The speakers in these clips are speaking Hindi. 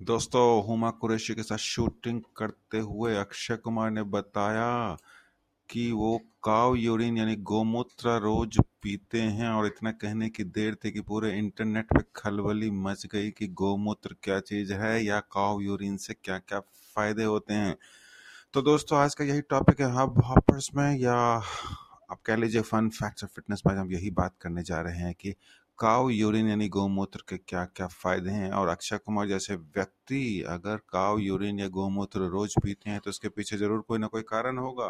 दोस्तों, हुमा कुरैशी के साथ शूटिंग करते हुए अक्षय कुमार ने बताया कि वो काव यूरिन यानी गोमूत्र रोज पीते हैं और इतना कहने की देर थी कि पूरे इंटरनेट पे खलबली मच गई कि गोमूत्र क्या चीज़ है या काव यूरिन से क्या क्या फ़ायदे होते हैं। तो दोस्तों, आज का यही टॉपिक है हब हॉपर्स में या आप कह लीजिए फन फैक्ट्स और फिटनेस में हम यही बात करने जा रहे हैं कि काव यूरिन यानी गौमूत्र के क्या क्या फ़ायदे हैं? और अक्षय कुमार जैसे व्यक्ति अगर काव यूरिन या गौमूत्र रोज पीते हैं तो उसके पीछे ज़रूर कोई ना कोई कारण होगा।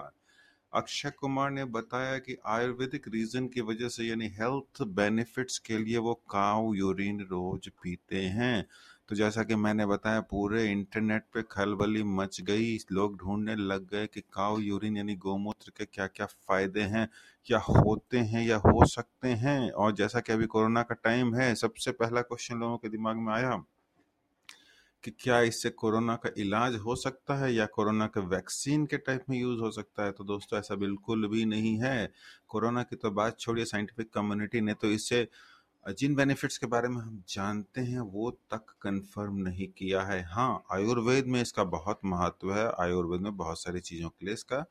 अक्षय कुमार ने बताया कि आयुर्वेदिक रीजन की वजह से यानी हेल्थ बेनिफिट्स के लिए वो काव यूरिन रोज पीते हैं। तो जैसा कि मैंने बताया, पूरे इंटरनेट पे खलबली मच गई। लोग ढूँढने लग गए कि काव यूरिन यानी गोमूत्र के क्या क्या फ़ायदे हैं, या होते हैं, या हो सकते हैं। और जैसा कि अभी कोरोना का टाइम है, सबसे पहला क्वेश्चन लोगों के दिमाग में आया कि क्या इससे कोरोना का इलाज हो सकता है, या कोरोना के वैक्सीन के टाइप में यूज़ हो सकता है? तो दोस्तों, ऐसा बिल्कुल भी नहीं है। कोरोना की तो बात छोड़िए, साइंटिफिक कम्युनिटी ने तो इससे जिन बेनिफिट्स के बारे में हम जानते हैं, वो तक कंफर्म नहीं किया है। हाँ आयुर्वेद में इसका बहुत महत्व है। आयुर्वेद में बहुत सारी चीज़ों के लिए इसका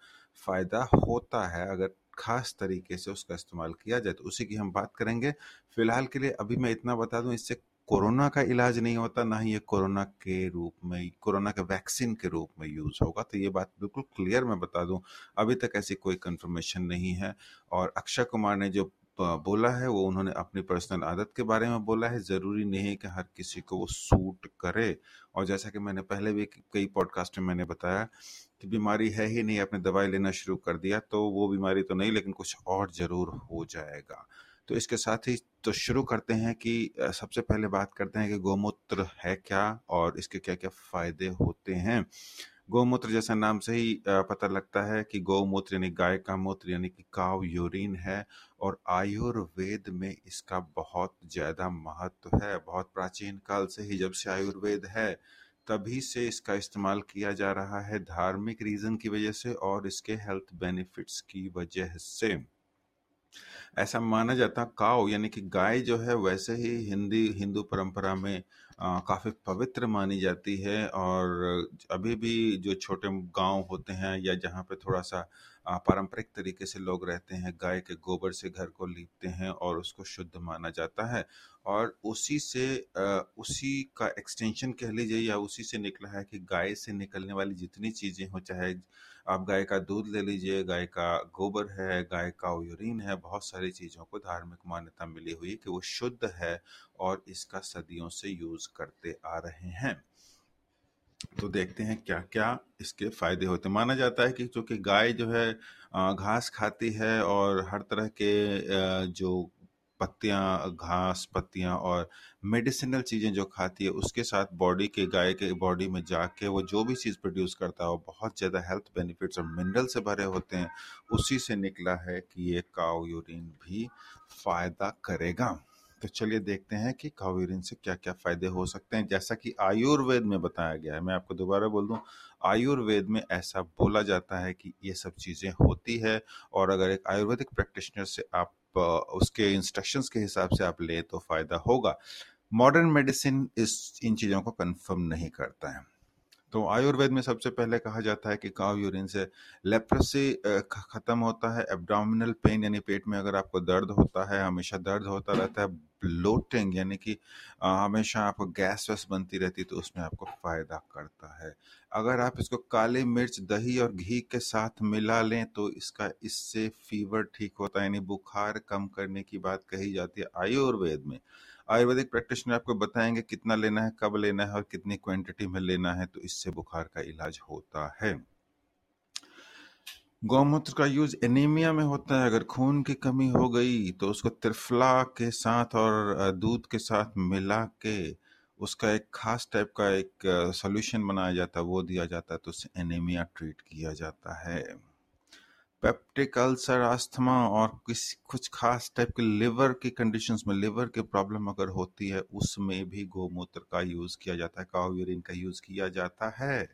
फ़ायदा होता है। अगर खास तरीके से उसका इस्तेमाल किया जाए तो उसी की हम बात करेंगे। फ़िलहाल के लिए अभी मैं इतना बता दूँ, इससे कोरोना का इलाज नहीं होता, ना ही ये कोरोना के रूप में, कोरोना के वैक्सीन के रूप में यूज़ होगा। तो ये बात बिल्कुल क्लियर मैं बता दूँ। अभी तक ऐसी कोई कंफर्मेशन नहीं है। और अक्षय कुमार ने जो बोला है, वो उन्होंने अपनी पर्सनल आदत के बारे में बोला है। ज़रूरी नहीं है कि हर किसी को वो सूट करे। और जैसा कि मैंने पहले भी कई पॉडकास्ट में मैंने बताया कि बीमारी है ही नहीं, आपने दवाई लेना शुरू कर दिया तो वो बीमारी तो नहीं, लेकिन कुछ और ज़रूर हो जाएगा। तो इसके साथ ही तो शुरू करते हैं कि सबसे पहले बात करते हैं कि गोमूत्र है क्या और इसके क्या क्या फ़ायदे होते हैं। गौमूत्र जैसा नाम से ही पता लगता है कि गौमूत्र यानी गाय का मूत्र यानी कि काव यूरिन है और आयुर्वेद में इसका बहुत ज़्यादा महत्व है। बहुत प्राचीन काल से ही जब से आयुर्वेद है, तभी से इसका इस्तेमाल किया जा रहा है धार्मिक रीजन की वजह से और इसके हेल्थ बेनिफिट्स की वजह से। ऐसा माना जाता काव यानी कि गाय जो है, वैसे ही हिंदी, हिंदू परंपरा में काफ़ी पवित्र मानी जाती है और अभी भी जो छोटे गाँव होते हैं या जहाँ पे थोड़ा सा पारंपरिक तरीके से लोग रहते हैं, गाय के गोबर से घर को लीपते हैं और उसको शुद्ध माना जाता है और उसी से उसी का एक्सटेंशन कह लीजिए या उसी से निकला है कि गाय से निकलने वाली जितनी चीज़ें हो, चाहे आप गाय का दूध ले लीजिए, गाय का गोबर है, गाय का यूरिन है, बहुत सारी चीज़ों को धार्मिक मान्यता मिली हुई कि वो शुद्ध है और इसका सदियों से यूज़ करते आ रहे हैं। तो देखते हैं क्या क्या इसके फ़ायदे होते माना जाता है कि चूँकि गाय जो है घास खाती है और हर तरह के जो पत्तियाँ, घास पत्तियाँ और मेडिसिनल चीज़ें जो खाती है, उसके साथ बॉडी के, गाय के बॉडी में जाके वो जो भी चीज़ प्रोड्यूस करता है, वो बहुत ज़्यादा हेल्थ बेनिफिट्स और मिनरल से भरे होते हैं। उसी से निकला है कि ये काउ यूरिन भी फ़ायदा करेगा। तो चलिए देखते हैं कि कावेरिन से क्या क्या फ़ायदे हो सकते हैं। जैसा कि आयुर्वेद में बताया गया है, मैं आपको दोबारा बोल दूँ, आयुर्वेद में ऐसा बोला जाता है कि ये सब चीज़ें होती है और अगर एक आयुर्वेदिक प्रैक्टिशनर से आप उसके इंस्ट्रक्शंस के हिसाब से आप ले तो फ़ायदा होगा। मॉडर्न मेडिसिन इस, इन चीज़ों को कंफर्म नहीं करता है। तो आयुर्वेद में सबसे पहले कहा जाता है कि काव यूरिन से लेप्रेसी खत्म होता है। एब्डोमिनल पेन यानी पेट में अगर आपको दर्द होता है, हमेशा दर्द होता रहता है, ब्लोटिंग यानी कि हमेशा आपको गैस वैस बनती रहती तो उसमें आपको फ़ायदा करता है। अगर आप इसको काले मिर्च, दही और घी के साथ मिला लें तो इसका, इससे फीवर ठीक होता है, यानी बुखार कम करने की बात कही जाती है आयुर्वेद में। आयुर्वेदिक प्रैक्टिशनर आपको बताएँगे कितना लेना है, कब लेना है और कितनी क्वांटिटी में लेना है तो इससे बुखार का इलाज होता है। गौमूत्र का यूज़ एनीमिया में होता है। अगर खून की कमी हो गई तो उसको त्रिफला के साथ और दूध के साथ मिला के उसका एक खास टाइप का एक सोल्यूशन बनाया जाता है, वो दिया जाता है तो उससे एनीमिया ट्रीट किया जाता है। पेप्टिक अल्सर अस्थमा और किसी, कुछ खास टाइप के लिवर की कंडीशंस में लिवर की प्रॉब्लम अगर होती है, उसमें भी गोमूत्र का यूज़ किया जाता है काव यूरिन का यूज़ किया जाता है।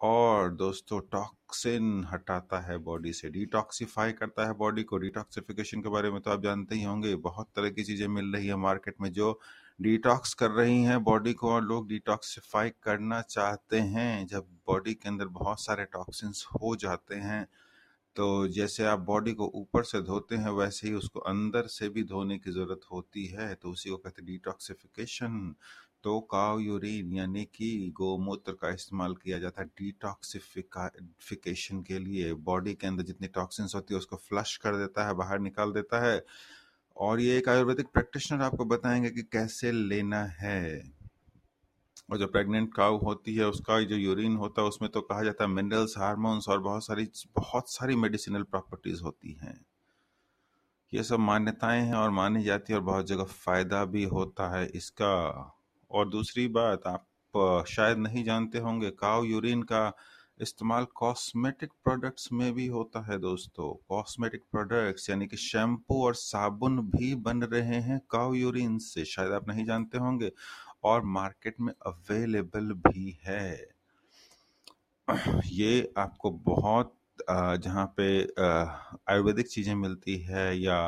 और दोस्तों टॉक्सिन हटाता है बॉडी से डिटॉक्सिफाई करता है बॉडी को। डिटॉक्सिफिकेशन के बारे में तो आप जानते ही होंगे, बहुत तरह की चीज़ें मिल रही है मार्केट में जो डिटॉक्स कर रही हैं बॉडी को और लोग डिटॉक्सिफाई करना चाहते हैं। जब बॉडी के अंदर बहुत सारे टॉक्सिन्स हो जाते हैं तो जैसे आप बॉडी को ऊपर से धोते हैं, वैसे ही उसको अंदर से भी धोने की ज़रूरत होती है तो उसी को कहते हैं डिटॉक्सिफिकेशन तो काव यूरिन यानी कि गोमूत्र का इस्तेमाल किया जाता है डिटॉक्सिफिकेशन के लिए। बॉडी के अंदर जितनी टॉक्सिन्स होती है, उसको फ्लश कर देता है, बाहर निकाल देता है। और ये एक आयुर्वेदिक प्रैक्टिशनर आपको बताएँगे कि कैसे लेना है। और जो प्रेग्नेंट काउ होती है, उसका जो यूरिन होता है, उसमें तो कहा जाता है मिनरल्स हार्मोन्स और बहुत सारी बहुत सारी मेडिसिनल प्रॉपर्टीज़ होती हैं। ये सब मान्यताएँ हैं और मानी जाती है और बहुत जगह फ़ायदा भी होता है इसका। और दूसरी बात, आप शायद नहीं जानते होंगे काउ यूरिन का इस्तेमाल कॉस्मेटिक प्रोडक्ट्स में भी होता है दोस्तों। कॉस्मेटिक प्रोडक्ट्स यानी कि शैम्पू और साबुन भी बन रहे हैं काउ यूरिन से। शायद आप नहीं जानते होंगे। और मार्केट में अवेलेबल भी है। ये आपको बहुत जहाँ पे आयुर्वेदिक चीज़ें मिलती है या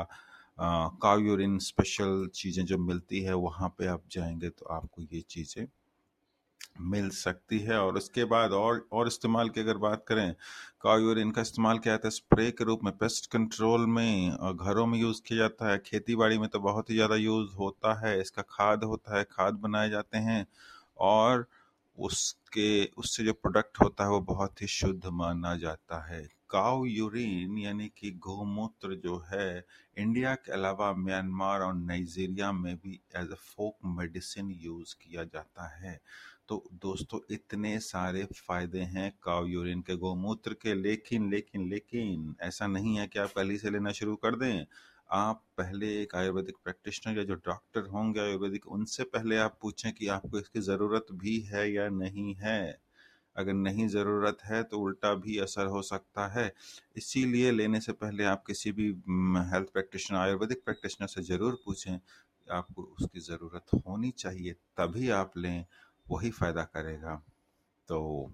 काव्यूरिन यूरिन स्पेशल चीज़ें जो मिलती है, वहाँ पे आप जाएँगे तो आपको ये चीज़ें मिल सकती है। और उसके बाद और और इस्तेमाल की अगर बात करें काउ यूरिन का इस्तेमाल किया जाता है स्प्रे के रूप में, पेस्ट कंट्रोल में और घरों में यूज़ किया जाता है। खेती बाड़ी में तो बहुत ही ज़्यादा यूज़ होता है, इसका खाद होता है, खाद बनाए जाते हैं और उसके, उससे जो प्रोडक्ट होता है वो बहुत ही शुद्ध माना जाता है। काउ यूरिन यानी कि गौमूत्र जो है, इंडिया के अलावा म्यांमार और नाइजीरिया में भी as a folk medicine use किया जाता है। तो दोस्तों, इतने सारे फ़ायदे हैं काव यूरिन के गौमूत्र के। लेकिन लेकिन लेकिन, ऐसा नहीं है कि आप पहले से लेना शुरू कर दें। आप पहले एक आयुर्वेदिक प्रैक्टिशनर या जो डॉक्टर होंगे आयुर्वेदिक, उनसे पहले आप पूछें कि आपको इसकी ज़रूरत भी है या नहीं है। अगर नहीं ज़रूरत है तो उल्टा भी असर हो सकता है। इसीलिए लेने से पहले आप किसी भी हेल्थ प्रैक्टिशनर, आयुर्वेदिक प्रैक्टिशनर से ज़रूर पूछें, आपको उसकी ज़रूरत होनी चाहिए, तभी आप लें। वही फ़ायदा करेगा। तो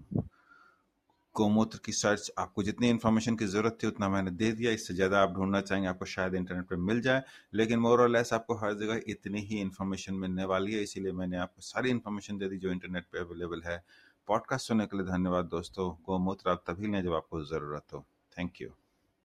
गोमूत्र की सर्च आपको जितनी इन्फॉर्मेशन की ज़रूरत थी उतना मैंने दे दिया। इससे ज़्यादा आप ढूंढना चाहेंगे, आपको शायद इंटरनेट पर मिल जाए। लेकिन मोर और लेस आपको हर जगह इतनी ही इन्फॉर्मेशन मिलने वाली है। इसीलिए मैंने आपको सारी इन्फॉर्मेशन दे दी जो इंटरनेट पर अवेलेबल है। पॉडकास्ट सुनने के लिए धन्यवाद दोस्तों। गोमूत्र आप तभी लें जब आपको ज़रूरत हो। Thank you